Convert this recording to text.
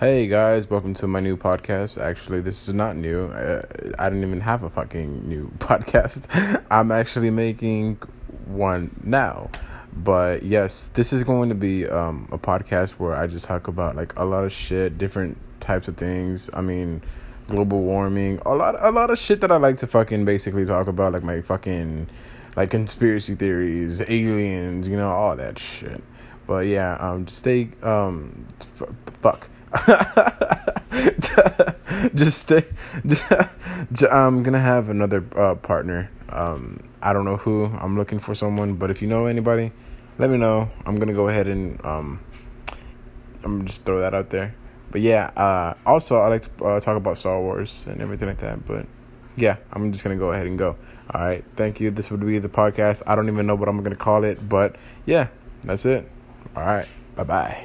Hey guys, welcome to my new podcast. Actually, this is not new. Uh, I didn't even have a fucking new podcast. I'm actually making one now. But yes, this is going to be um, a podcast where I just talk about like a lot of shit, different types of things. I mean, global warming, a lot, a lot of shit that I like to fucking basically talk about, like my fucking like conspiracy theories, aliens, you know, all that shit. But yeah, um, stay, um, f- fuck. just stay. Just, I'm gonna have another uh, partner. Um, I don't know who. I'm looking for someone, but if you know anybody, let me know. I'm gonna go ahead and um, I'm gonna just throw that out there. But yeah, uh, also I like to uh, talk about Star Wars and everything like that. But yeah, I'm just gonna go ahead and go. All right, thank you. This would be the podcast. I don't even know what I'm gonna call it, but yeah, that's it. All right, bye bye.